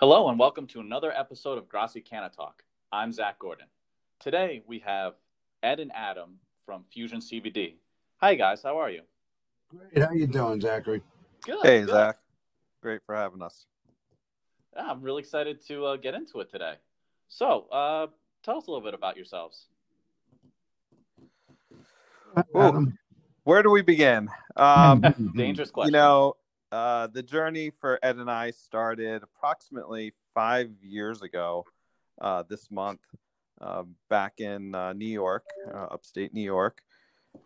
Hello and welcome to another episode of Grassi Canna Talk. I'm Zach Gordon. Today we have Ed and Adam from Fusion CBD. Hi guys, how are you? Great. How are you doing, Zachary? Good. Hey, good. Zach. Great for having us. Yeah, I'm really excited to uh, get into it today. So, uh, tell us a little bit about yourselves. Adam? Where do we begin? Um, Dangerous question. you know, uh, the journey for Ed and I started approximately five years ago uh, this month uh, back in uh, New York, uh, upstate New York,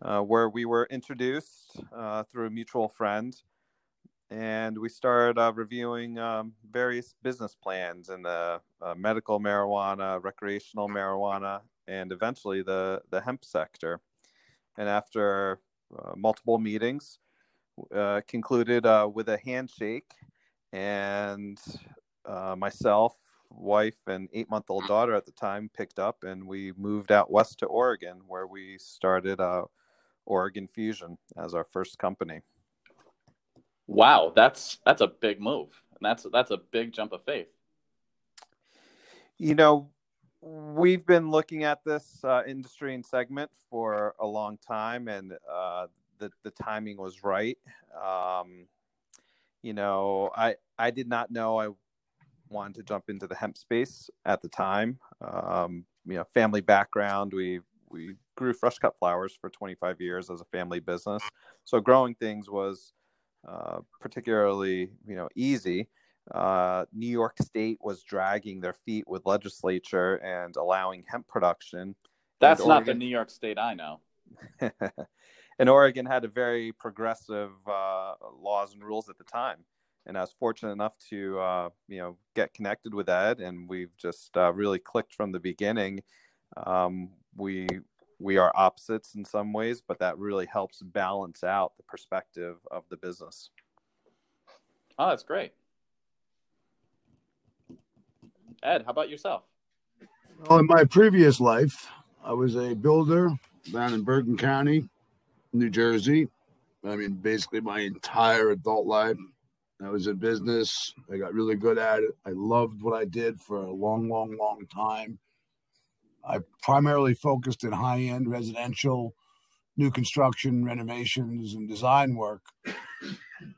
where we were introduced through a mutual friend. And we started reviewing um, various business plans in the medical marijuana, recreational marijuana, and eventually the, the hemp sector. And after multiple meetings, uh, concluded uh, with a handshake, and uh, myself, wife, and eight month old daughter at the time picked up, and we moved out west to Oregon, where we started uh, Oregon Fusion as our first company. wow, that's that's a big move, and that's that's a big jump of faith. You know, we've been looking at this uh, industry and segment for a long time, and uh, the the timing was right. Um, you know, I I did not know I wanted to jump into the hemp space at the time. Um, you know, family background, we we grew fresh cut flowers for 25 years as a family business, so growing things was uh, particularly you know easy uh, New York State was dragging their feet with legislature and allowing hemp production. That's not the New York State I know. and Oregon had a very progressive uh, laws and rules at the time. And I was fortunate enough to, uh, you know, get connected with Ed, and we've just uh, really clicked from the beginning. Um, we we are opposites in some ways, but that really helps balance out the perspective of the business. Oh, that's great. Ed, how about yourself? Well, in my previous life, I was a builder down in Bergen County, New Jersey. I mean, basically my entire adult life. I was in business. I got really good at it. I loved what I did for a long, long, long time. I primarily focused in high end residential, new construction, renovations, and design work.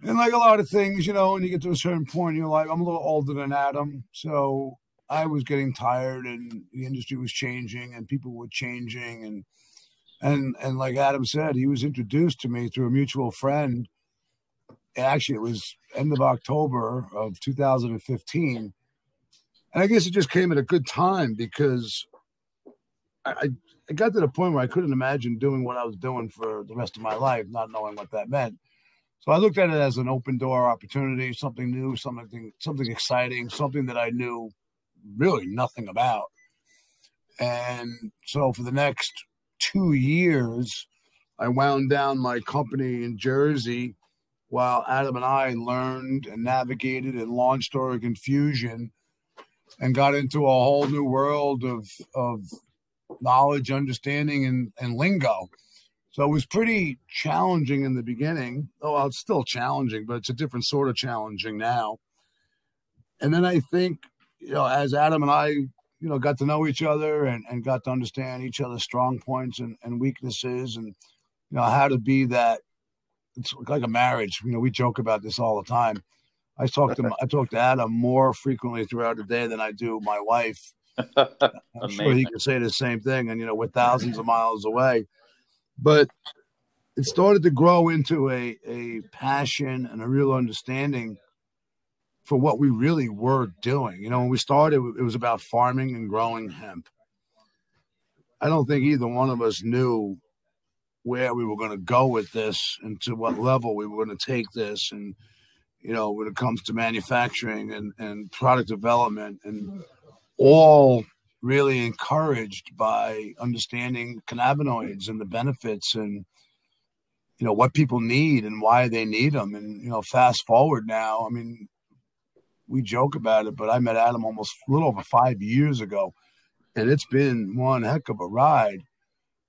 And like a lot of things, you know, when you get to a certain point, in your life, I'm a little older than Adam. So I was getting tired and the industry was changing and people were changing and and and like Adam said, he was introduced to me through a mutual friend. Actually, it was end of October of 2015. And I guess it just came at a good time because I, I got to the point where I couldn't imagine doing what I was doing for the rest of my life, not knowing what that meant. So I looked at it as an open door opportunity, something new, something something exciting, something that I knew really nothing about. And so for the next two years, I wound down my company in Jersey while Adam and I learned and navigated and launched Oregon Fusion and got into a whole new world of of knowledge, understanding, and, and lingo. So it was pretty challenging in the beginning. Oh, well, it's still challenging, but it's a different sort of challenging now. And then I think, you know, as Adam and I, you know, got to know each other and, and got to understand each other's strong points and, and weaknesses and, you know, how to be that. It's like a marriage. You know, we joke about this all the time. I talk to I talk to Adam more frequently throughout the day than I do my wife. I'm sure he can say the same thing, and you know, we're thousands of miles away. But it started to grow into a a passion and a real understanding for what we really were doing. You know, when we started, it was about farming and growing hemp. I don't think either one of us knew where we were going to go with this and to what level we were going to take this and you know when it comes to manufacturing and, and product development and all really encouraged by understanding cannabinoids and the benefits and you know what people need and why they need them and you know fast forward now i mean we joke about it but i met adam almost a little over five years ago and it's been one heck of a ride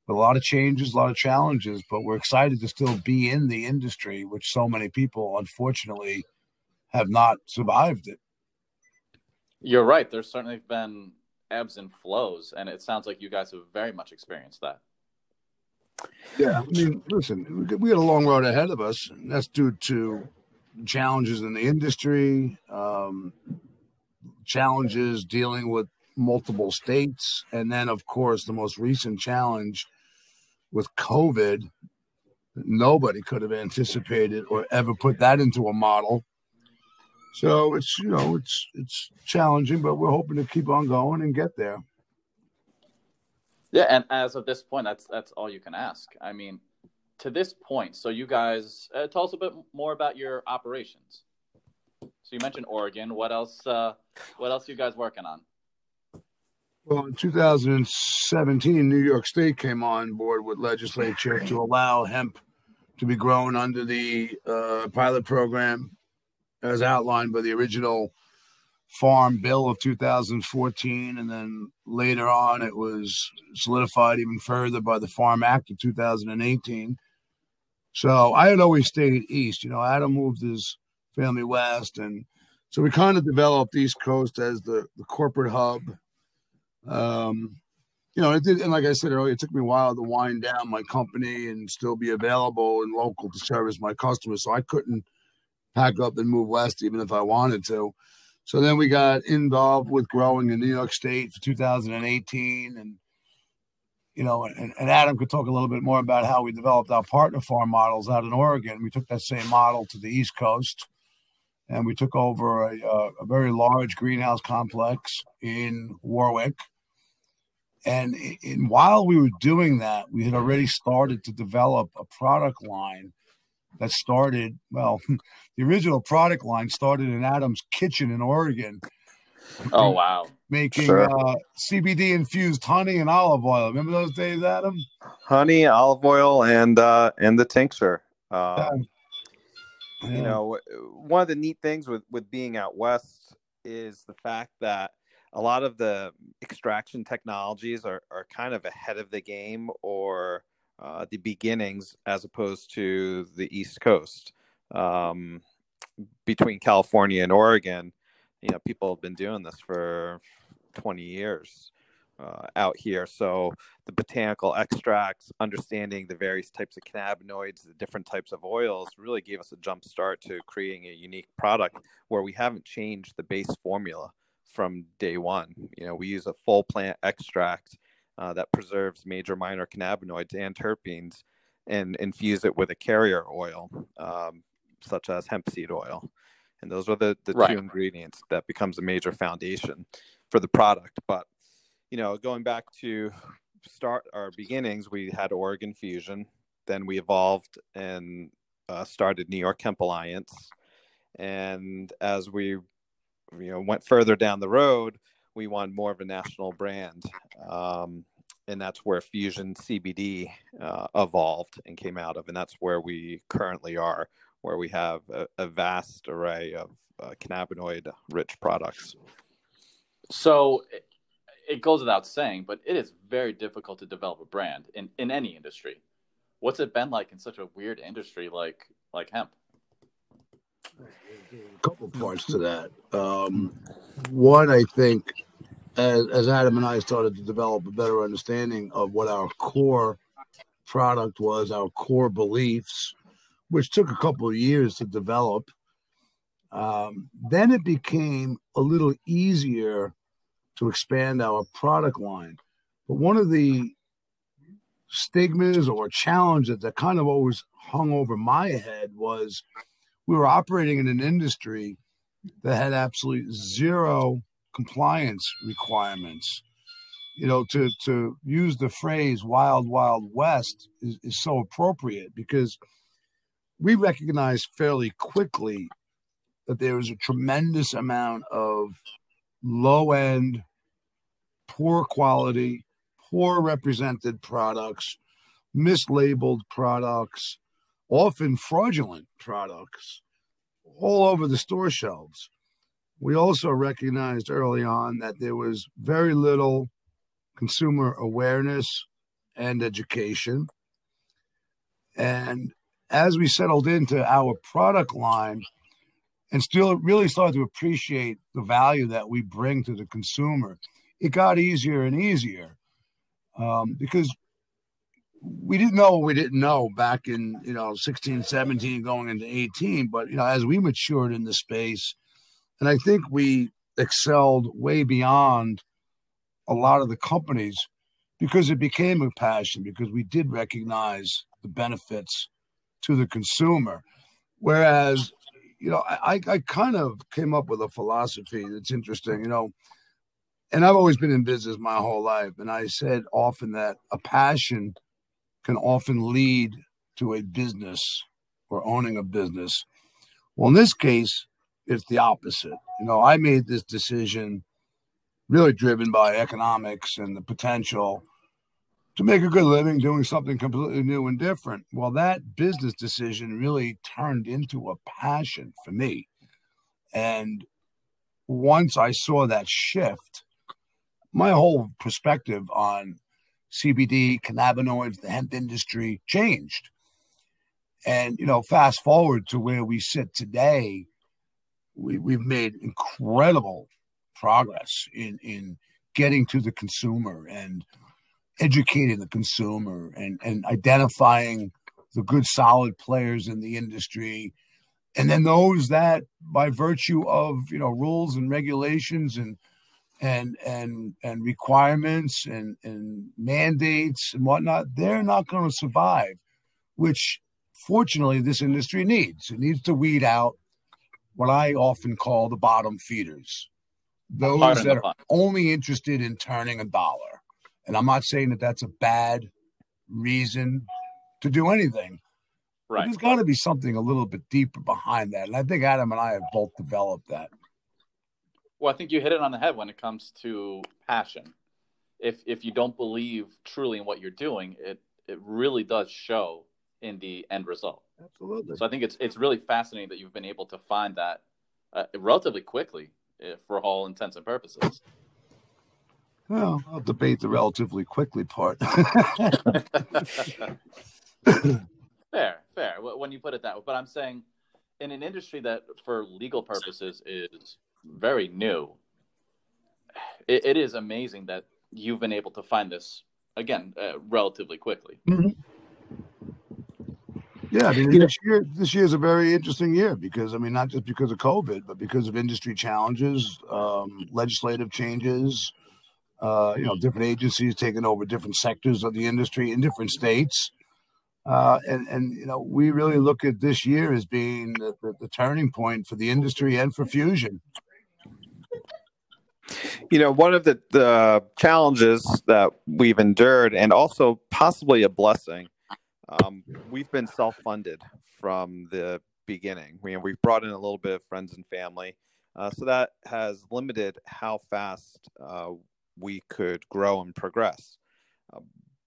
with a lot of changes a lot of challenges but we're excited to still be in the industry which so many people unfortunately have not survived it You're right. There's certainly been ebbs and flows, and it sounds like you guys have very much experienced that. Yeah, I mean, listen, we got a long road ahead of us, and that's due to challenges in the industry, um, challenges dealing with multiple states, and then, of course, the most recent challenge with COVID. Nobody could have anticipated or ever put that into a model. So it's you know it's it's challenging, but we're hoping to keep on going and get there. Yeah, and as of this point, that's that's all you can ask. I mean, to this point, so you guys uh, tell us a bit more about your operations. So you mentioned Oregon. What else? Uh, what else are you guys working on? Well, in 2017, New York State came on board with legislature to allow hemp to be grown under the uh, pilot program as outlined by the original Farm Bill of 2014, and then later on it was solidified even further by the Farm Act of 2018. So I had always stayed east. You know, Adam moved his family west, and so we kind of developed East Coast as the, the corporate hub. Um, you know, it did, and like I said earlier, it took me a while to wind down my company and still be available and local to service my customers. So I couldn't pack up and move west, even if I wanted to. So then we got involved with growing in New York State for 2018. And, you know, and, and, Adam could talk a little bit more about how we developed our partner farm models out in Oregon. We took that same model to the East Coast and we took over a, a, very large greenhouse complex in Warwick. And in, while we were doing that, we had already started to develop a product line that started well the original product line started in adam's kitchen in oregon oh wow making sure. uh, cbd infused honey and olive oil remember those days adam honey olive oil and uh and the tincture um, yeah. you know one of the neat things with with being out west is the fact that a lot of the extraction technologies are, are kind of ahead of the game or uh, the beginnings as opposed to the East Coast. Um, between California and Oregon, you know, people have been doing this for 20 years uh, out here. So the botanical extracts, understanding the various types of cannabinoids, the different types of oils, really gave us a jump start to creating a unique product where we haven't changed the base formula from day one. You know, we use a full plant extract uh, that preserves major minor cannabinoids and terpenes and infuse it with a carrier oil, um, such as hemp seed oil. And those are the, the right. two ingredients that becomes a major foundation for the product. But, you know, going back to start our beginnings, we had Oregon Fusion. Then we evolved and uh, started New York Hemp Alliance. And as we, you know, went further down the road, we wanted more of a national brand. Um, and that's where Fusion CBD uh, evolved and came out of. And that's where we currently are, where we have a, a vast array of uh, cannabinoid rich products. So it goes without saying, but it is very difficult to develop a brand in, in any industry. What's it been like in such a weird industry like like hemp? A couple points to that. Um, one, I think as, as Adam and I started to develop a better understanding of what our core product was, our core beliefs, which took a couple of years to develop, um, then it became a little easier to expand our product line. But one of the stigmas or challenges that kind of always hung over my head was we were operating in an industry that had absolutely zero compliance requirements. You know, to to use the phrase "wild, wild west" is, is so appropriate because we recognized fairly quickly that there was a tremendous amount of low end, poor quality, poor represented products, mislabeled products, often fraudulent products all over the store shelves. We also recognized early on that there was very little consumer awareness and education. And as we settled into our product line, and still really started to appreciate the value that we bring to the consumer, it got easier and easier um, because we didn't know what we didn't know back in you know 16 17 going into 18 but you know as we matured in the space and i think we excelled way beyond a lot of the companies because it became a passion because we did recognize the benefits to the consumer whereas you know i i kind of came up with a philosophy that's interesting you know and i've always been in business my whole life and i said often that a passion can often lead to a business or owning a business. Well, in this case, it's the opposite. You know, I made this decision really driven by economics and the potential to make a good living doing something completely new and different. Well, that business decision really turned into a passion for me. And once I saw that shift, my whole perspective on CBD, cannabinoids, the hemp industry changed. And, you know, fast forward to where we sit today, we, we've made incredible progress in, in getting to the consumer and educating the consumer and, and identifying the good, solid players in the industry. And then those that, by virtue of, you know, rules and regulations and and and and requirements and and mandates and whatnot, they're not going to survive. Which, fortunately, this industry needs. It needs to weed out what I often call the bottom feeders, those that are only interested in turning a dollar. And I'm not saying that that's a bad reason to do anything. Right. But there's got to be something a little bit deeper behind that. And I think Adam and I have both developed that. Well, I think you hit it on the head when it comes to passion. If if you don't believe truly in what you're doing, it it really does show in the end result. Absolutely. So I think it's it's really fascinating that you've been able to find that uh, relatively quickly, uh, for all intents and purposes. Well, I'll debate the relatively quickly part. fair, fair. When you put it that way, but I'm saying, in an industry that, for legal purposes, is very new. It, it is amazing that you've been able to find this again uh, relatively quickly. Mm-hmm. Yeah, I mean, this year this year is a very interesting year because I mean, not just because of COVID, but because of industry challenges, um, legislative changes. Uh, you know, different agencies taking over different sectors of the industry in different states. Uh, and and you know we really look at this year as being the, the, the, turning point for the industry and for fusion. You know, one of the, the challenges that we've endured, and also possibly a blessing, um, we've been self funded from the beginning. We, we've brought in a little bit of friends and family. Uh, so that has limited how fast uh, we could grow and progress. Uh,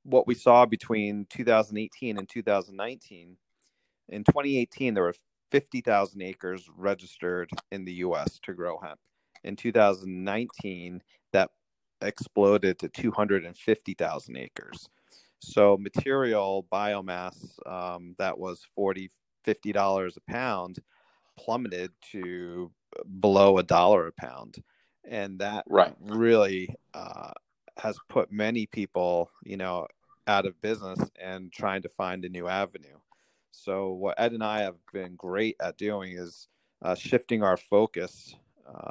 what we saw between 2018 and 2019, in 2018, there were 50,000 acres registered in the US to grow hemp in 2019 that exploded to 250,000 acres. So material biomass um, that was 40 50 dollars a pound plummeted to below a dollar a pound and that right. really uh, has put many people you know out of business and trying to find a new avenue so what ed and i have been great at doing is uh, shifting our focus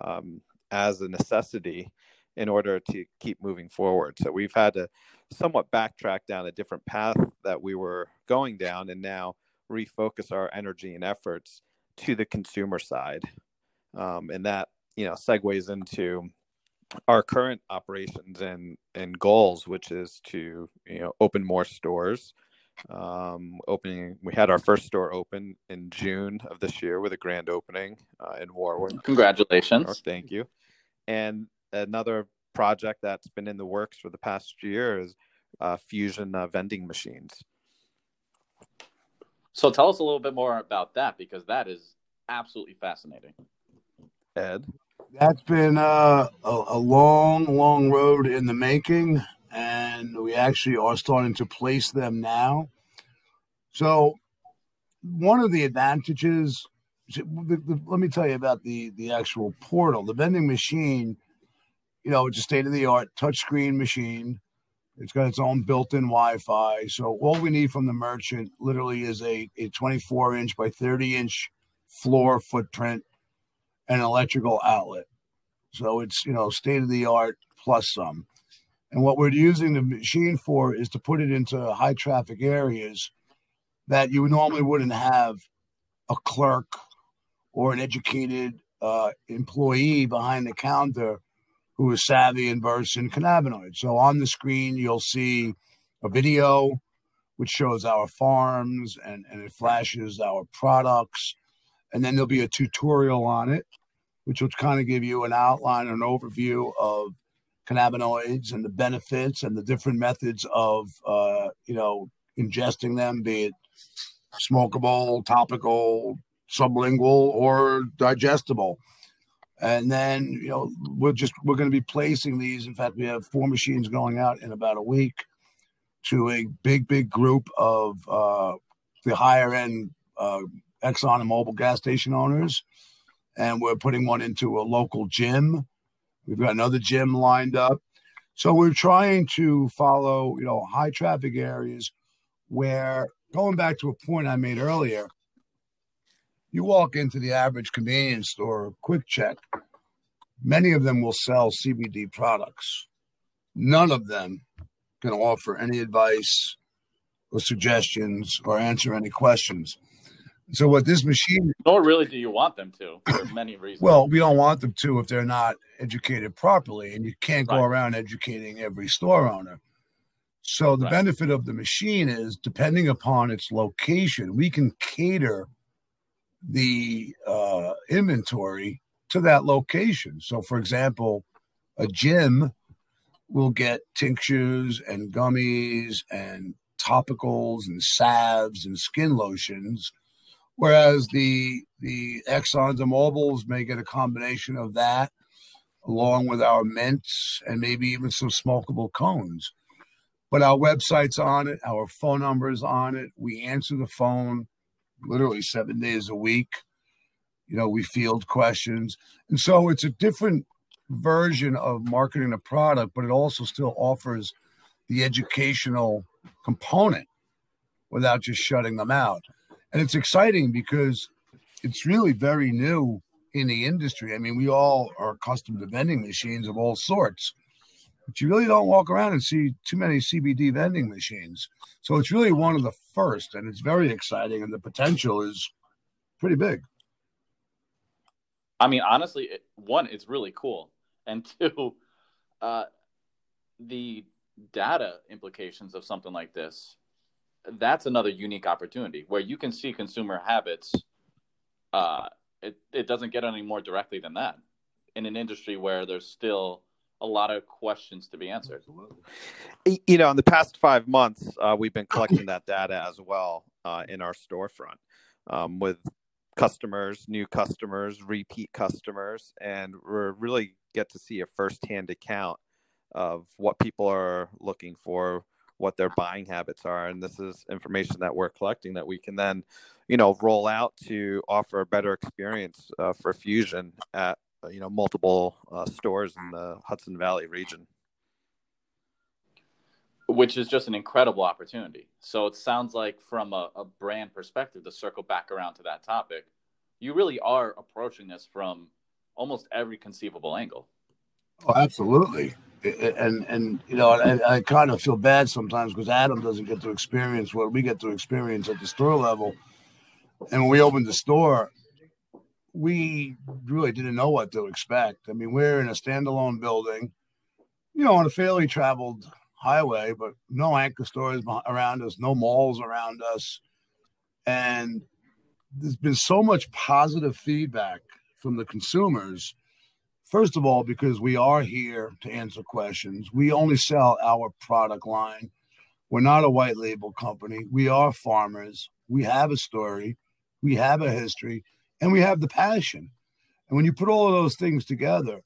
um, as a necessity in order to keep moving forward. So we've had to somewhat backtrack down a different path that we were going down and now refocus our energy and efforts to the consumer side. Um, and that, you know, segues into our current operations and, and goals, which is to, you know, open more stores, um, opening we had our first store open in june of this year with a grand opening uh, in warwick. Congratulations. Thank you. And another project that's been in the works for the past year is uh, fusion uh, vending machines. So tell us a little bit more about that because that is absolutely fascinating. Ed that's been uh, a, a long long road in the making and we actually are starting to place them now. So, one of the advantages let me tell you about the the actual portal. The vending machine, you know, it's a state of the art touchscreen machine. It's got its own built-in Wi-Fi. So all we need from the merchant literally is a, a 24 inch by 30 inch floor footprint an electrical outlet. So it's you know state of the art plus some. And what we're using the machine for is to put it into high traffic areas that you normally wouldn't have a clerk or an educated uh, employee behind the counter who is savvy and versed in cannabinoids. So on the screen, you'll see a video which shows our farms and, and it flashes our products. And then there'll be a tutorial on it, which will kind of give you an outline, an overview of cannabinoids and the benefits and the different methods of, uh, you know, ingesting them, be it smokable, topical, sublingual, or digestible. And then, you know, we're just we're going to be placing these. In fact, we have four machines going out in about a week to a big, big group of uh, the higher end uh, Exxon and Mobil gas station owners. And we're putting one into a local gym. We've got another gym lined up. So we're trying to follow, you know, high traffic areas where going back to a point I made earlier, you walk into the average convenience store QuickChek, many of them will sell CBD products. None of them can offer any advice or suggestions or answer any questions. So what this machine Nor really do you want them to for many reasons. well, we don't want them to if they're not educated properly, and you can't go Right. around educating every store owner. So the Right. benefit of the machine is depending upon its location, we can cater the uh, inventory to that location. So, for example, a gym will get tinctures and gummies and topicals and salves and skin lotions, whereas the the Exxons and Mobiles may get a combination of that along with our mints and maybe even some smokable cones. But our website's on it, our phone number's on it. We answer the phone literally seven days a week. You know, we field questions. And so it's a different version of marketing a product, but it also still offers the educational component without just shutting them out. And it's exciting because it's really very new in the industry. I mean, we all are accustomed to vending machines of all sorts, but you really don't walk around and see too many CBD vending machines. So it's really one of the first, and it's very exciting, and the potential is pretty big. I mean, honestly, one, it's really cool, and two, uh, the data implications of something like this. That's another unique opportunity where you can see consumer habits. Uh, it it doesn't get any more directly than that in an industry where there's still a lot of questions to be answered. you know in the past five months uh, we've been collecting that data as well uh, in our storefront um, with customers new customers repeat customers and we're really get to see a firsthand account of what people are looking for what their buying habits are and this is information that we're collecting that we can then you know roll out to offer a better experience uh, for fusion at uh, you know multiple uh, stores in the hudson valley region which is just an incredible opportunity. So it sounds like, from a, a, brand perspective, to circle back around to that topic, you really are approaching this from almost every conceivable angle. Oh, absolutely. And and you know, I, I kind of feel bad sometimes because Adam doesn't get to experience what we get to experience at the store level. And when we opened the store, we really didn't know what to expect. I mean, we're in a standalone building, you know, on a fairly traveled highway, but no anchor stores around us, no malls around us. And there's been so much positive feedback from the consumers. First of all, because we are here to answer questions, we only sell our product line. We're not a white label company. We are farmers. We have a story, we have a history, and we have the passion. And when you put all of those things together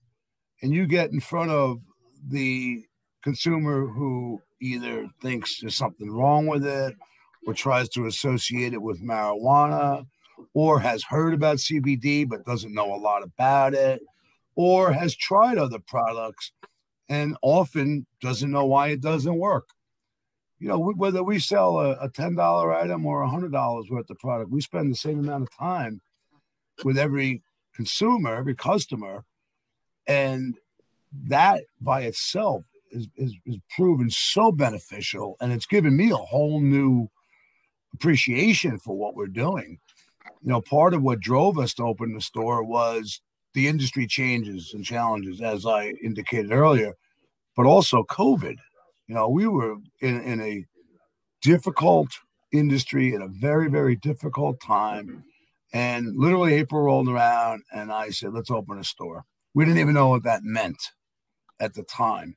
and you get in front of the consumer who either thinks there's something wrong with it or tries to associate it with marijuana or has heard about CBD but doesn't know a lot about it, or has tried other products and often doesn't know why it doesn't work. You know, whether we sell a, a $10 item or $100 worth of product, we spend the same amount of time with every consumer, every customer. And that by itself is, is, is proven so beneficial. And it's given me a whole new appreciation for what we're doing. You know, part of what drove us to open the store was the industry changes and challenges, as I indicated earlier, but also COVID. You know, we were in, in a difficult industry at a very, very difficult time. And literally, April rolled around, and I said, let's open a store. We didn't even know what that meant at the time.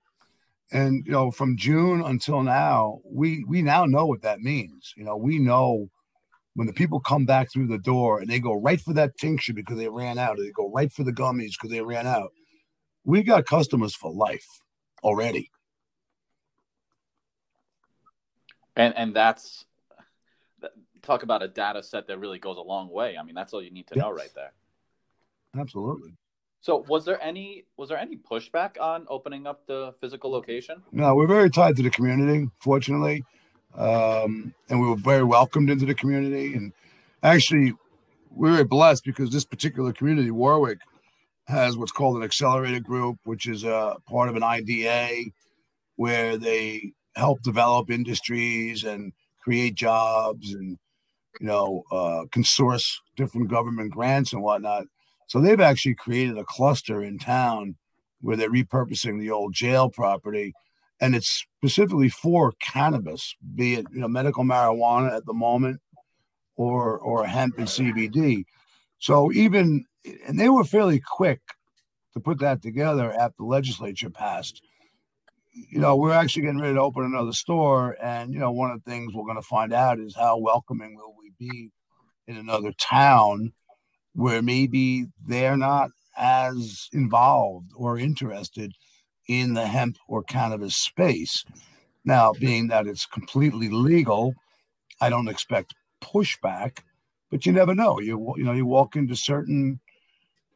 And you know, from June until now, we we now know what that means. You know, we know when the people come back through the door and they go right for that tincture because they ran out, or they go right for the gummies because they ran out. We got customers for life already. And and that's talk about a data set that really goes a long way. I mean, that's all you need to yes. know right there. Absolutely. So was there any was there any pushback on opening up the physical location? No, we're very tied to the community, fortunately, um, and we were very welcomed into the community. And actually, we very blessed because this particular community, Warwick, has what's called an accelerated group, which is a part of an IDA, where they help develop industries and create jobs and you know uh, source different government grants and whatnot so they've actually created a cluster in town where they're repurposing the old jail property, and it's specifically for cannabis, be it you know medical marijuana at the moment, or or hemp and CBD. So even and they were fairly quick to put that together after the legislature passed. You know, we're actually getting ready to open another store, and you know, one of the things we're going to find out is how welcoming will we be in another town where maybe they're not as involved or interested in the hemp or cannabis space. Now, being that it's completely legal, I don't expect pushback, but you never know. You you know you walk into certain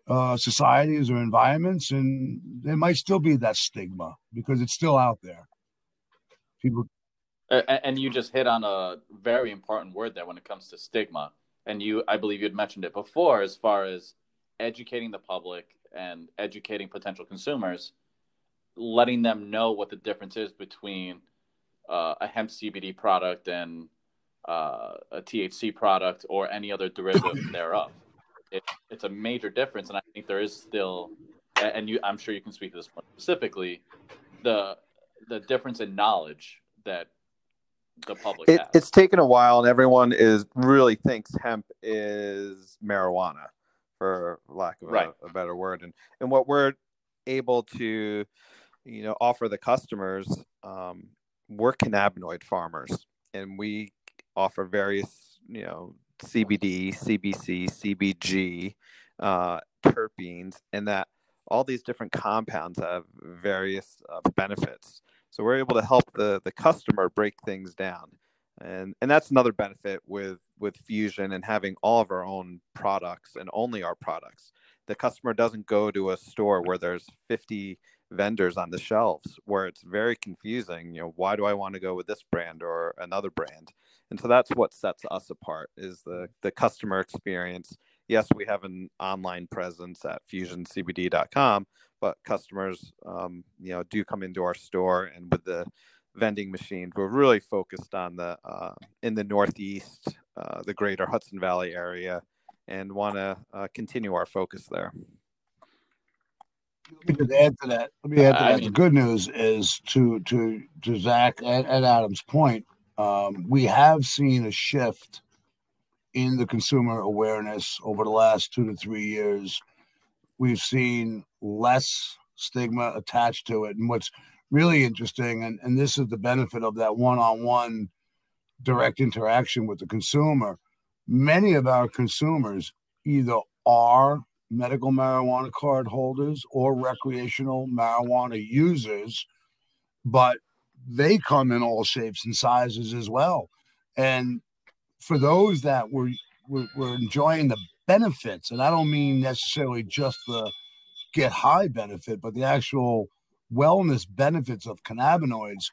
uh, societies or environments, and there might still be that stigma because it's still out there. People, and you just hit on a very important word there when it comes to stigma and you i believe you had mentioned it before as far as educating the public and educating potential consumers letting them know what the difference is between uh, a hemp cbd product and uh, a thc product or any other derivative thereof. It, it's a major difference and i think there is still and you i'm sure you can speak to this point specifically the the difference in knowledge that the public it, it's taken a while and everyone is really thinks hemp is marijuana for lack of right. a, a, better word. And and what we're able to you know offer the customers um, we're cannabinoid farmers and we offer various you know cbd cbc cbg uh, terpenes and that all these different compounds have various uh, benefits so we're able to help the the customer break things down, and and that's another benefit with with Fusion and having all of our own products and only our products. The customer doesn't go to a store where there's 50 vendors on the shelves where it's very confusing you know why do i want to go with this brand or another brand and so that's what sets us apart is the the customer experience yes we have an online presence at fusioncbd.com but customers, um, you know, do come into our store, and with the vending machines, we're really focused on the uh, in the Northeast, uh, the Greater Hudson Valley area, and want to uh, continue our focus there. Let me just add to that. Let me add to that. The good news is to to to Zach and, and Adam's point. Um, we have seen a shift in the consumer awareness over the last two to three years we've seen less stigma attached to it. And what's really interesting, and, and this is the benefit of that one on one direct interaction with the consumer, many of our consumers either are medical marijuana card holders or recreational marijuana users, but they come in all shapes and sizes as well. And for those that were we're, we're enjoying the benefits, and I don't mean necessarily just the get high benefit, but the actual wellness benefits of cannabinoids.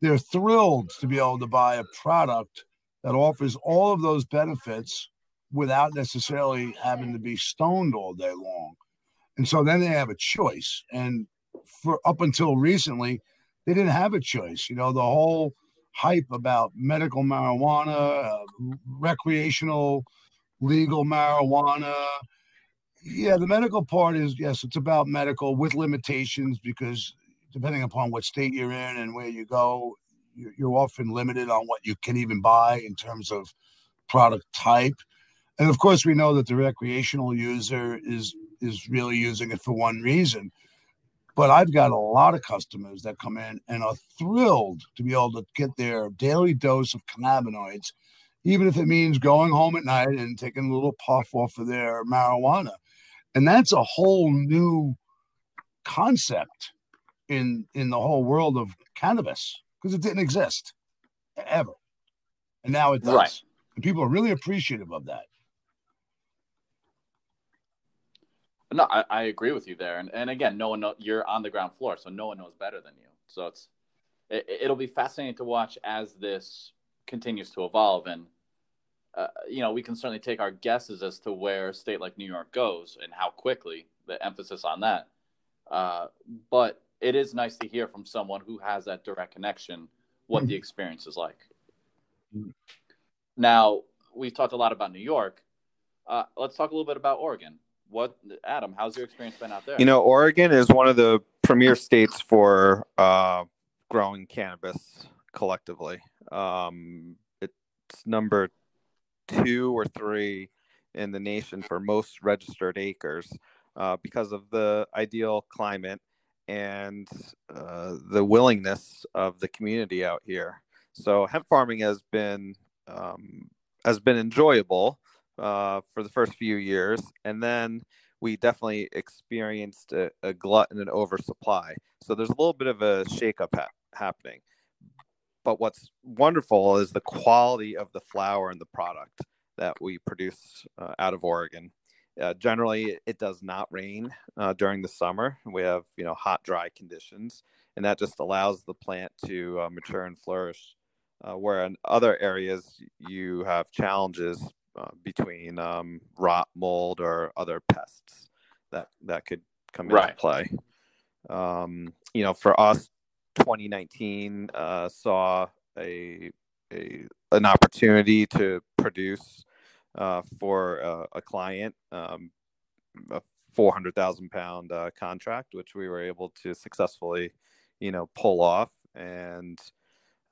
They're thrilled to be able to buy a product that offers all of those benefits without necessarily having to be stoned all day long. And so then they have a choice. And for up until recently, they didn't have a choice. You know, the whole hype about medical marijuana, uh, recreational legal marijuana. Yeah, the medical part is yes, it's about medical with limitations because depending upon what state you're in and where you go, you're often limited on what you can even buy in terms of product type. And of course, we know that the recreational user is is really using it for one reason. But I've got a lot of customers that come in and are thrilled to be able to get their daily dose of cannabinoids, even if it means going home at night and taking a little puff off of their marijuana. And that's a whole new concept in in the whole world of cannabis because it didn't exist ever. And now it does. Right. And people are really appreciative of that. No, I, I agree with you there. And, and again, no one know, you're on the ground floor, so no one knows better than you. So it's it, it'll be fascinating to watch as this continues to evolve. And uh, you know, we can certainly take our guesses as to where a state like New York goes and how quickly. The emphasis on that. Uh, but it is nice to hear from someone who has that direct connection what the experience is like. Now, we've talked a lot about New York. Uh, let's talk a little bit about Oregon what Adam? How's your experience been out there? You know, Oregon is one of the premier states for uh, growing cannabis collectively. Um, it's number two or three in the nation for most registered acres uh, because of the ideal climate and uh, the willingness of the community out here. So hemp farming has been um, has been enjoyable uh, for the first few years, and then we definitely experienced a, a glut and an oversupply. So there's a little bit of a shakeup ha- happening. But what's wonderful is the quality of the flower and the product that we produce uh, out of Oregon. Uh, generally, it does not rain uh, during the summer. We have you know hot, dry conditions, and that just allows the plant to uh, mature and flourish. Uh, where in other areas you have challenges uh, between um, rot, mold, or other pests that that could come into right. play. Um, you know, for us, 2019 uh, saw a, a an opportunity to produce uh, for a, a client um, a 400,000 pound uh, contract, which we were able to successfully, you know, pull off. And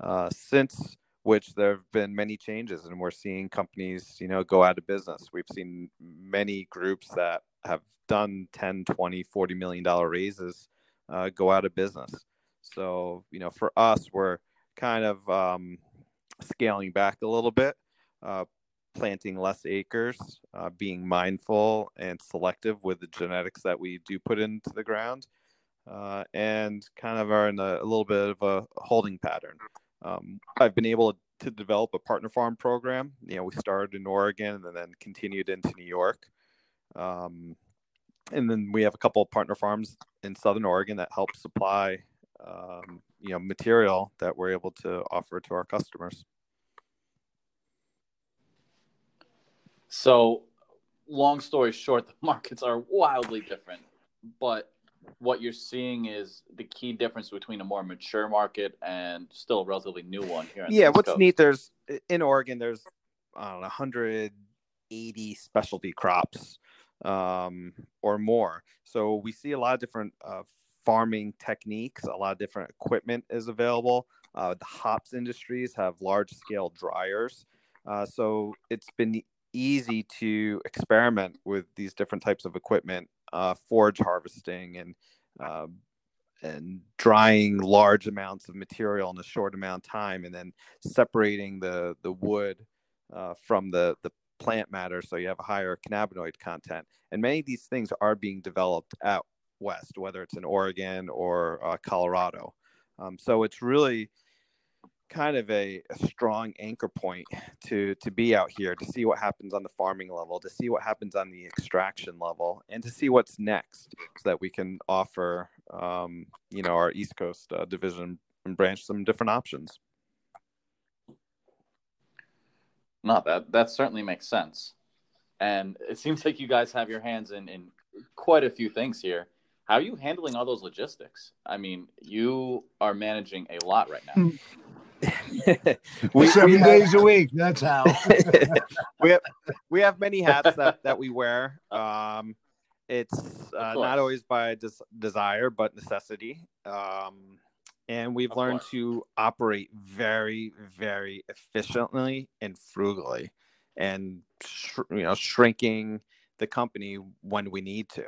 uh, since which there have been many changes and we're seeing companies you know go out of business. We've seen many groups that have done 10 20 40 million dollar raises uh, go out of business. So you know for us we're kind of um, scaling back a little bit uh, planting less acres uh, being mindful and selective with the genetics that we do put into the ground uh, and kind of are in a, a little bit of a holding pattern um, I've been able to develop a partner farm program. You know, we started in Oregon and then continued into New York. Um, and then we have a couple of partner farms in Southern Oregon that help supply, um, you know, material that we're able to offer to our customers. So, long story short, the markets are wildly different, but what you're seeing is the key difference between a more mature market and still a relatively new one here. yeah, what's Coast. neat there's in Oregon there's I don't know 180 specialty crops um, or more. So we see a lot of different uh, farming techniques. A lot of different equipment is available. Uh, the hops industries have large scale dryers. Uh, so it's been easy to experiment with these different types of equipment uh, forage harvesting and uh, and drying large amounts of material in a short amount of time, and then separating the the wood uh, from the the plant matter, so you have a higher cannabinoid content. And many of these things are being developed out west, whether it's in Oregon or uh, Colorado. Um, so it's really kind of a, a, strong anchor point to to be out here to see what happens on the farming level to see what happens on the extraction level and to see what's next so that we can offer um, you know our east coast uh, division and branch some different options. No that that certainly makes sense. And it seems like you guys have your hands in in quite a few things here. How are you handling all those logistics? I mean you are managing a lot right now we, Seven we days a week. That's how. we have we have many hats that, that we wear. Um, it's uh, not always by des- desire, but necessity. Um, and we've of learned course. to operate very, very efficiently and frugally, and sh- you know, shrinking the company when we need to.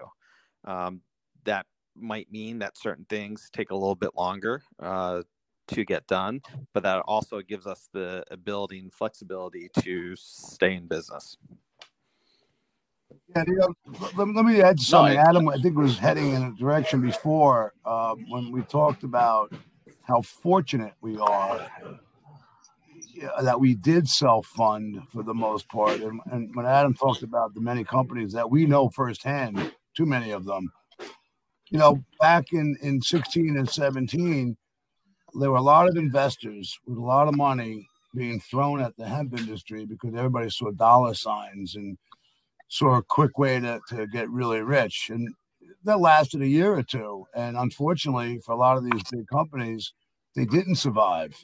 Um, that might mean that certain things take a little bit longer uh, to get done, but that also gives us the ability and flexibility to stay in business. Yeah, let, let, me add something. Adam, I think was heading in a direction before uh, when we talked about how fortunate we are that we did self fund for the most part. And, and when Adam talked about the many companies that we know firsthand, too many of them, you know, back in, in 16 and 17, there were a lot of investors with a lot of money being thrown at the hemp industry because everybody saw dollar signs and saw a quick way to, to get really rich. And that lasted a year or two. And unfortunately, for a lot of these big companies, they didn't survive.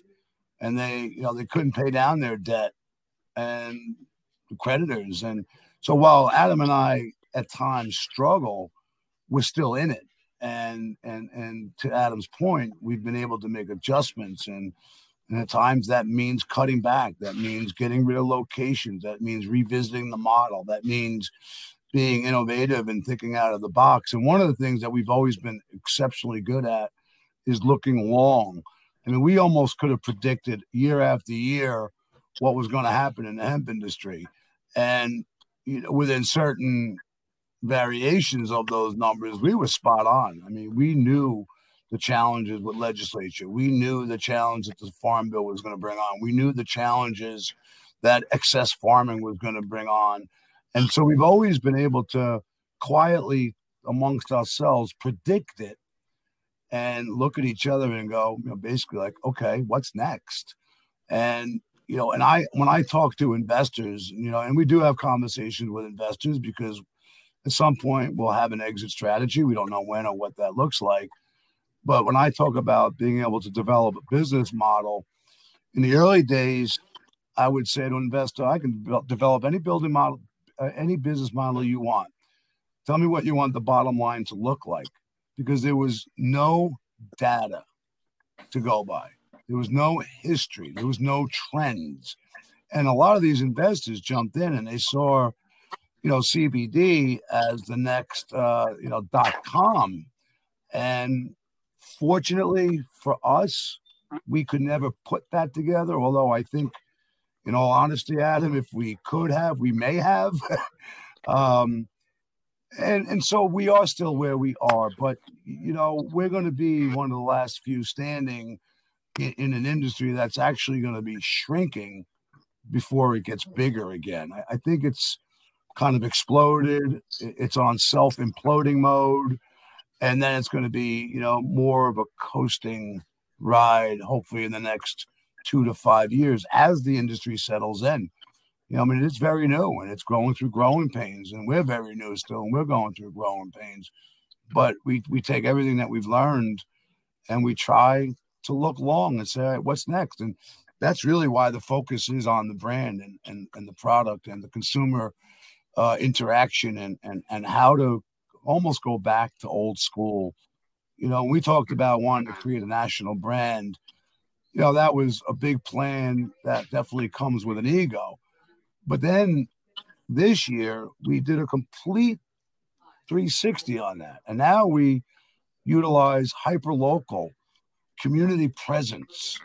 And they, you know, they couldn't pay down their debt and the creditors. And so while Adam and I at times struggle, we're still in it and and and to Adam's point, we've been able to make adjustments and and at times that means cutting back. That means getting rid of locations. That means revisiting the model. That means being innovative and thinking out of the box. And one of the things that we've always been exceptionally good at is looking long. I mean, we almost could have predicted year after year what was going to happen in the hemp industry. And you know, within certain variations of those numbers, we were spot on. I mean, we knew the challenges with legislature. We knew the challenge that the farm bill was going to bring on. We knew the challenges that excess farming was going to bring on. And so we've always been able to quietly amongst ourselves predict it and look at each other and go, you know, basically like, okay, what's next? And you know, and I when I talk to investors, you know, and we do have conversations with investors because at some point we'll have an exit strategy. We don't know when or what that looks like. But when I talk about being able to develop a business model, in the early days, I would say to investor, I can develop any building model, uh, any business model you want. Tell me what you want the bottom line to look like, because there was no data to go by. There was no history. There was no trends. And a lot of these investors jumped in and they saw you know, CBD as the next, uh, you know, dot com. And fortunately for us, we could never put that together. Although I think, in all honesty, Adam, if we could have, we may have. um, and and so we are still where we are, but you know, we're going to be one of the last few standing in, in an industry that's actually going to be shrinking before it gets bigger again. I, I think it's kind of exploded. It's on self imploding mode. And then it's going to be, you know, more of a coasting ride, hopefully in the next two to five years as the industry settles in. You know, I mean, it's very new and it's growing through growing pains, and we're very new still, and we're going through growing pains. But we we take everything that we've learned and we try to look long and say, what's next? And that's really why the focus is on the brand and, and, and the product and the consumer uh, interaction and, and and how to almost go back to old school. You know, we talked about wanting to create a national brand. You know, that was a big plan that definitely comes with an ego. But then this year we did a complete 360 on that. And now we utilize hyper local community presence,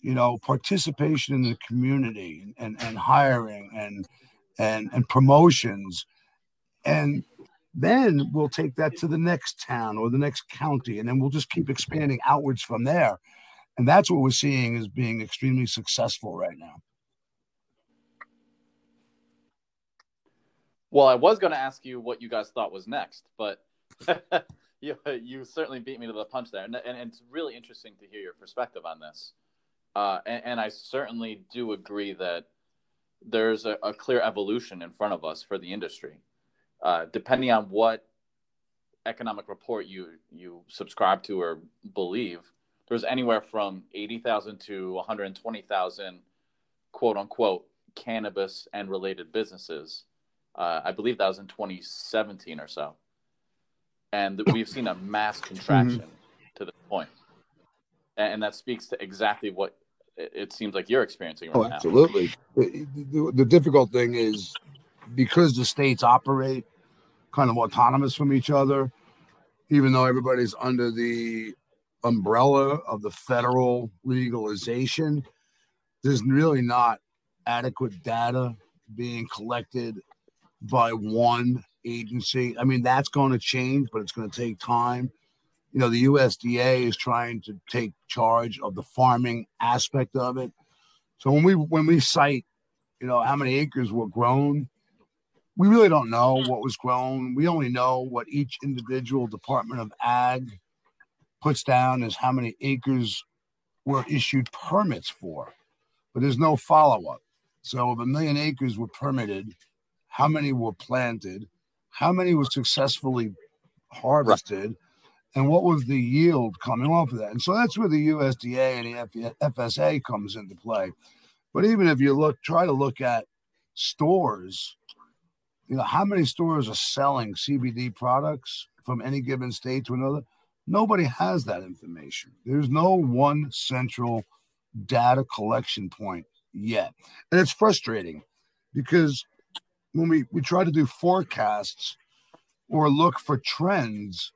you know, participation in the community and, and hiring and and and promotions and then we'll take that to the next town or the next county and then we'll just keep expanding outwards from there And that's what we're seeing as being extremely successful right now. Well, I was going to ask you what you guys thought was next, but you, you certainly beat me to the punch there. And, and it's really interesting to hear your perspective on this. Uh, and, and, I certainly do agree that there's a, a, clear evolution in front of us for the industry. Uh, depending on what economic report you you subscribe to or believe, there's anywhere from 80,000 to 120,000 quote unquote cannabis and related businesses. Uh, I believe that was in 2017 or so. And we've seen a mass contraction mm-hmm. to this point. And that speaks to exactly what it seems like you're experiencing right oh, absolutely. The, the, the difficult thing is because the states operate kind of autonomous from each other, even though everybody's under the umbrella of the federal legalization, there's really not adequate data being collected by one agency. I mean, that's going to change, but it's going to take time. You know, the USDA is trying to take charge of the farming aspect of it. So when we when we cite, you know, how many acres were grown, we really don't know mm. what was grown. We only know what each individual Department of Ag puts down as how many acres were issued permits for, but there's no follow up. So if a million acres were permitted, how many were planted? How many were successfully harvested? Right. And what was the yield coming off of that? And so that's where the USDA and the FSA comes into play. But even if you look, try to look at stores you know, how many stores are selling CBD products from any given state to another? Nobody has that information. There's no one central data collection point yet. And it's frustrating because when we, we try to do forecasts or look for trends,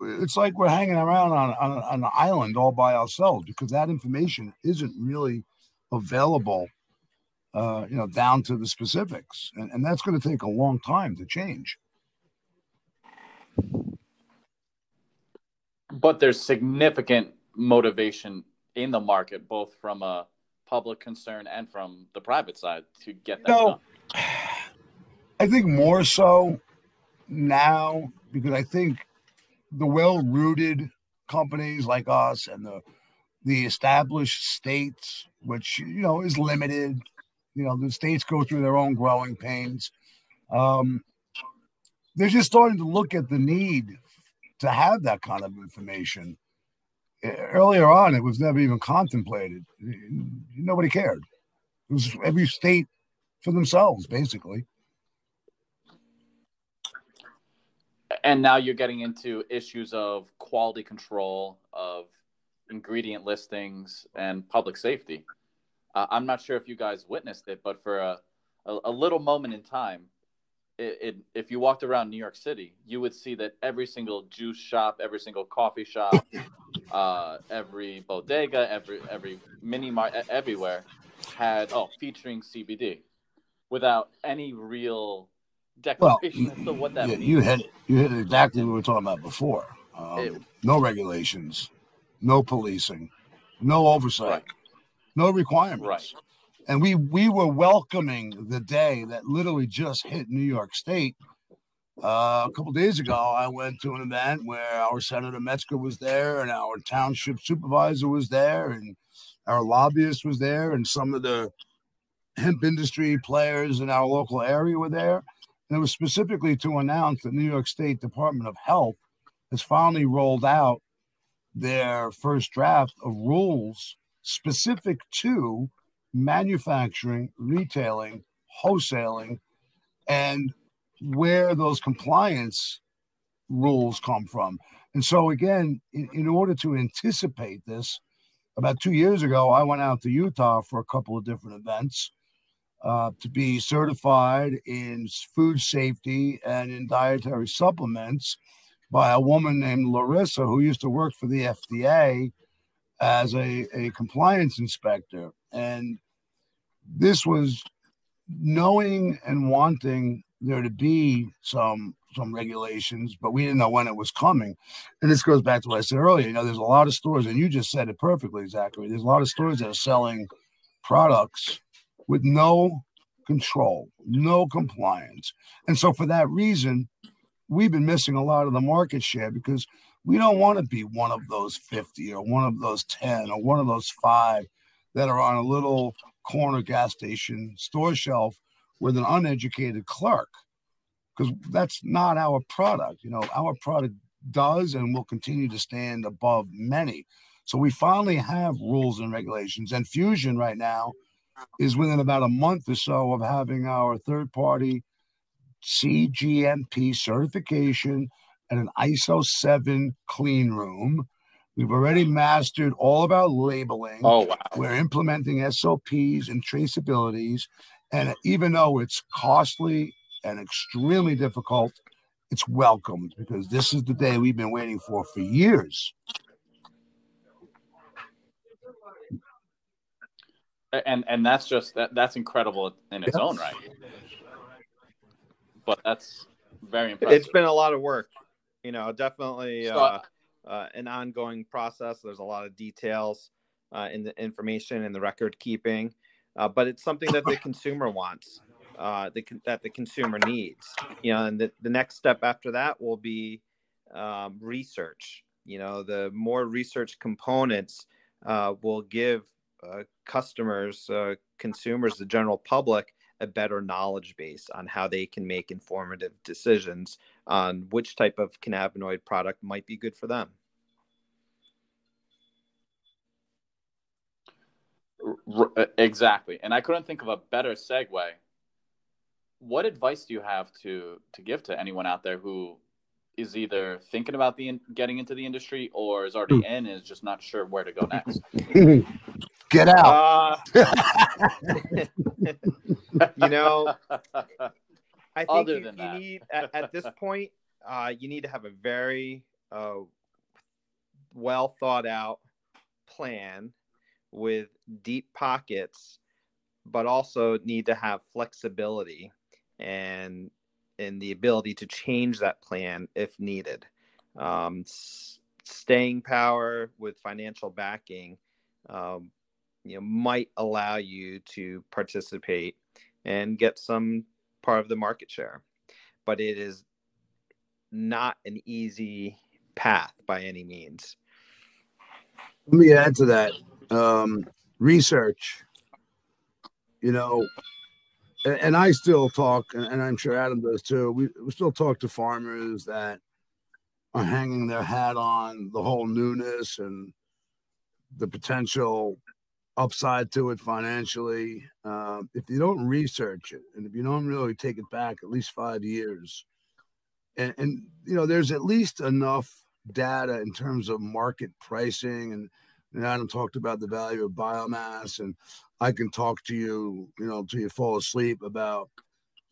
it's like we're hanging around on, on, on an island all by ourselves because that information isn't really available uh, you know, down to the specifics. And, and that's going to take a long time to change. But there's significant motivation in the market, both from a public concern and from the private side to get that no, done. I think more so now because I think the well-rooted companies like us and the the established states, which you know is limited, you know, the states go through their own growing pains. Um, they're just starting to look at the need to have that kind of information. Earlier on, it was never even contemplated. Nobody cared. It was every state for themselves, basically. And now you're getting into issues of quality control, of ingredient listings, and public safety. Uh, I'm not sure if you guys witnessed it, but for a, a, a little moment in time, it, it, if you walked around New York City, you would see that every single juice shop, every single coffee shop, uh, every bodega, every every mini mart, everywhere had oh featuring CBD, without any real declaration well, as to what that. Yeah, means. you hit it. You hit exactly what we were talking about before. Um, it, no regulations, no policing, no oversight. Right no requirements. Right. And we we were welcoming the day that literally just hit New York State. Uh, a couple days ago, I went to an event where our Senator Metzger was there, and our township supervisor was there, and our lobbyist was there, and some of the hemp industry players in our local area were there. And it was specifically to announce that New York State Department of Health has finally rolled out their first draft of rules specific to manufacturing, retailing, wholesaling, and where those compliance rules come from. And so, again, in, in, order to anticipate this, about two years ago, I went out to Utah for a couple of different events uh, to be certified in food safety and in dietary supplements by a woman named Larissa who used to work for the FDA as a, a compliance inspector. And this was knowing and wanting there to be some some regulations, but we didn't know when it was coming. And this goes back to what I said earlier. You know, there's a lot of stores, and you just said it perfectly, Zachary. There's a lot of stores that are selling products with no control, no compliance. And so for that reason, we've been missing a lot of the market share because we don't want to be one of those 50 or one of those 10 or one of those five that are on a little corner gas station store shelf with an uneducated clerk because that's not our product. You know, our product does and will continue to stand above many. So we finally have rules and regulations. And Fusion right now is within about a month or so of having our third party CGMP certification and an ISO 7 clean room. We've already mastered all of our labeling. Oh, wow. We're implementing SOPs and traceabilities. And even though it's costly and extremely difficult, it's welcomed because this is the day we've been waiting for for years. And and that's just that that's incredible in its own right. But that's very impressive. It's been a lot of work, you know, definitely so, uh, uh, an ongoing process. There's a lot of details uh, in the information and the record keeping, uh, but it's something that the consumer wants uh, the, that the consumer needs. You know, and the, the next step after that will be um, research. You know, the more research components uh, will give customers, uh, consumers, the general public a better knowledge base on how they can make informative decisions on which type of cannabinoid product might be good for them. Exactly. And I couldn't think of a better segue what advice do you have to to give to anyone out there who is either thinking about the getting into the industry or is already hmm. in and is just not sure where to go next? Get out. Uh, you know, I think you, you need at, at, this point, uh, you need to have a very uh, well thought out plan with deep pockets, but also need to have flexibility and and the ability to change that plan if needed. Um, s- staying power with financial backing, um, you know, might allow you to participate and get some part of the market share, but it is not an easy path by any means. Let me add to that. Um, research. You know, and I still talk, and I'm sure Adam does too. We, we still talk to farmers that are hanging their hat on the whole newness and the potential upside to it financially. Uh, if you don't research it, and if you don't really take it back at least five years, and, and you know, there's at least enough data in terms of market pricing and and Adam talked about the value of biomass, and I can talk to you, you know, till you fall asleep about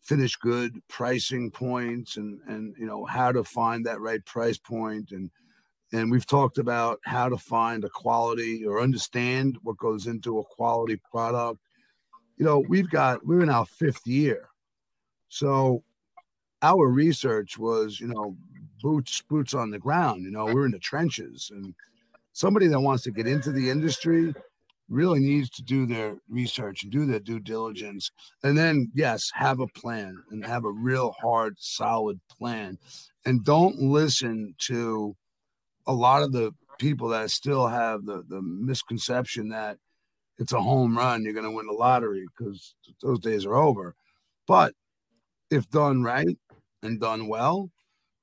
finished good pricing points and and you know how to find that right price point and and we've talked about how to find a quality or understand what goes into a quality product. You know we've got we're in our fifth year. So our research was you know boots boots on the ground you know we're in the trenches. And somebody that wants to get into the industry really needs to do their research and do their due diligence. And then yes have a plan and have a real hard solid plan. And don't listen to a lot of the people that still have the, the misconception that it's a home run you're going to win the lottery because those days are over but if done right and done well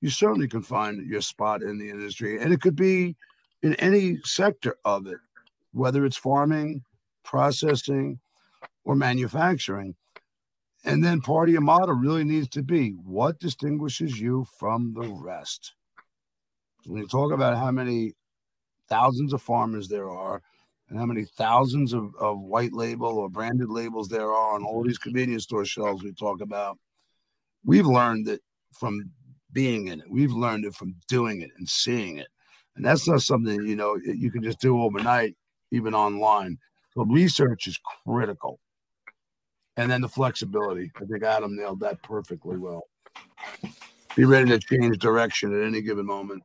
you certainly can find your spot in the industry and it could be in any sector of it, whether it's farming, processing, or manufacturing. And then part of your model really needs to be what distinguishes you from the rest. When you talk about how many thousands of farmers there are and how many thousands of, of white label or branded labels there are on all these convenience store shelves we talk about, we've learned it from being in it. We've learned it from doing it and seeing it. And that's not something, you know, you can just do overnight, even online. So research is critical. And then the flexibility. I think Adam nailed that perfectly well. be ready to change direction at any given moment.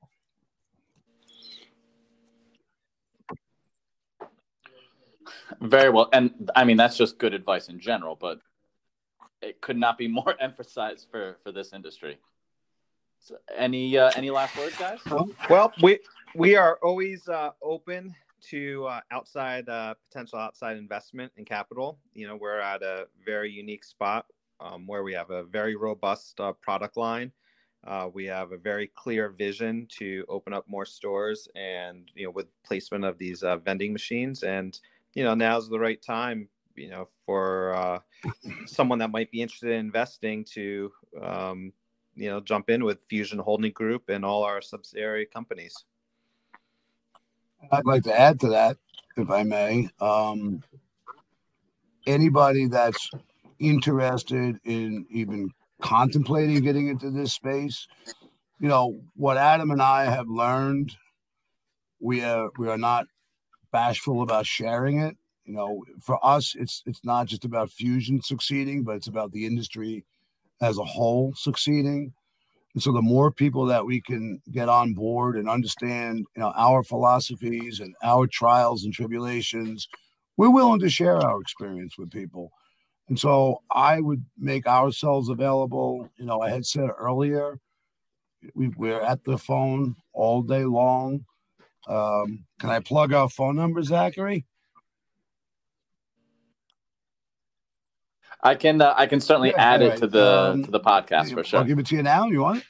Very well, and I mean that's just good advice in general, but it could not be more emphasized for for this industry. So any uh, any last words, guys? Well, we we are always uh, open to uh, outside uh, potential outside investment and capital. You know, we're at a very unique spot um, where we have a very robust uh, product line. Uh, we have a very clear vision to open up more stores, and you know, with placement of these vending machines, and you know, now's the right time. You know, for uh, someone that might be interested in investing to, um, you know, jump in with Fusion Holding Group and all our subsidiary companies. I'd like to add to that, if I may. Um, anybody that's interested in even contemplating getting into this space, you know, what Adam and I have learned, we are we are not bashful about sharing it. You know, for us, it's it's not just about fusion succeeding, but it's about the industry as a whole succeeding. And so the more people that we can get on board and understand, you know, our philosophies and our trials and tribulations, we're willing to share our experience with people. And so I would make ourselves available. You know, I had said earlier, we, we're at the phone all day long. Um, can I plug our phone number, Zachary? I can uh, I can certainly Yeah, add it to the Um, to the podcast for sure. I'll give it to you now. You want it?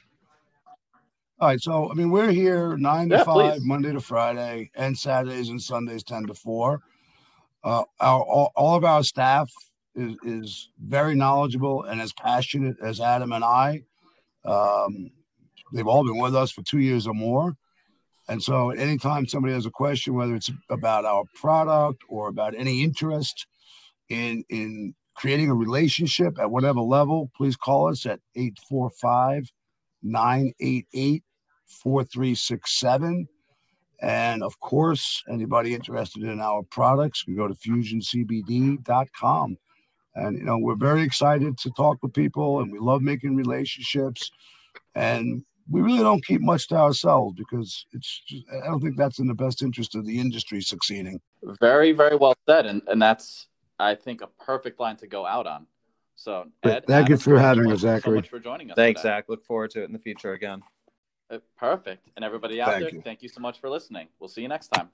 All right. So, I mean, we're here nine to Yeah, five, please. Monday to Friday, and Saturdays and Sundays, 10 to four. Uh, our, all, all of our staff is, is very knowledgeable and as passionate as Adam and I. Um, they've all been with us for two years or more. And so, anytime somebody has a question, whether it's about our product or about any interest in in creating a relationship at whatever level, please call us at 845 988 4367. And of course, anybody interested in our products can go to fusioncbd.com. And, you know, we're very excited to talk with people and we love making relationships. And we really don't keep much to ourselves because it's just, I don't think that's in the best interest of the industry succeeding. Very very well said, and and that's I think a perfect line to go out on. So Ed, Thank you for having thank us, you so much for joining us. Thanks, today. Zach. Look forward to it in the future again. Uh, Perfect, and everybody out Thank there, you. thank you so much for listening. We'll see you next time.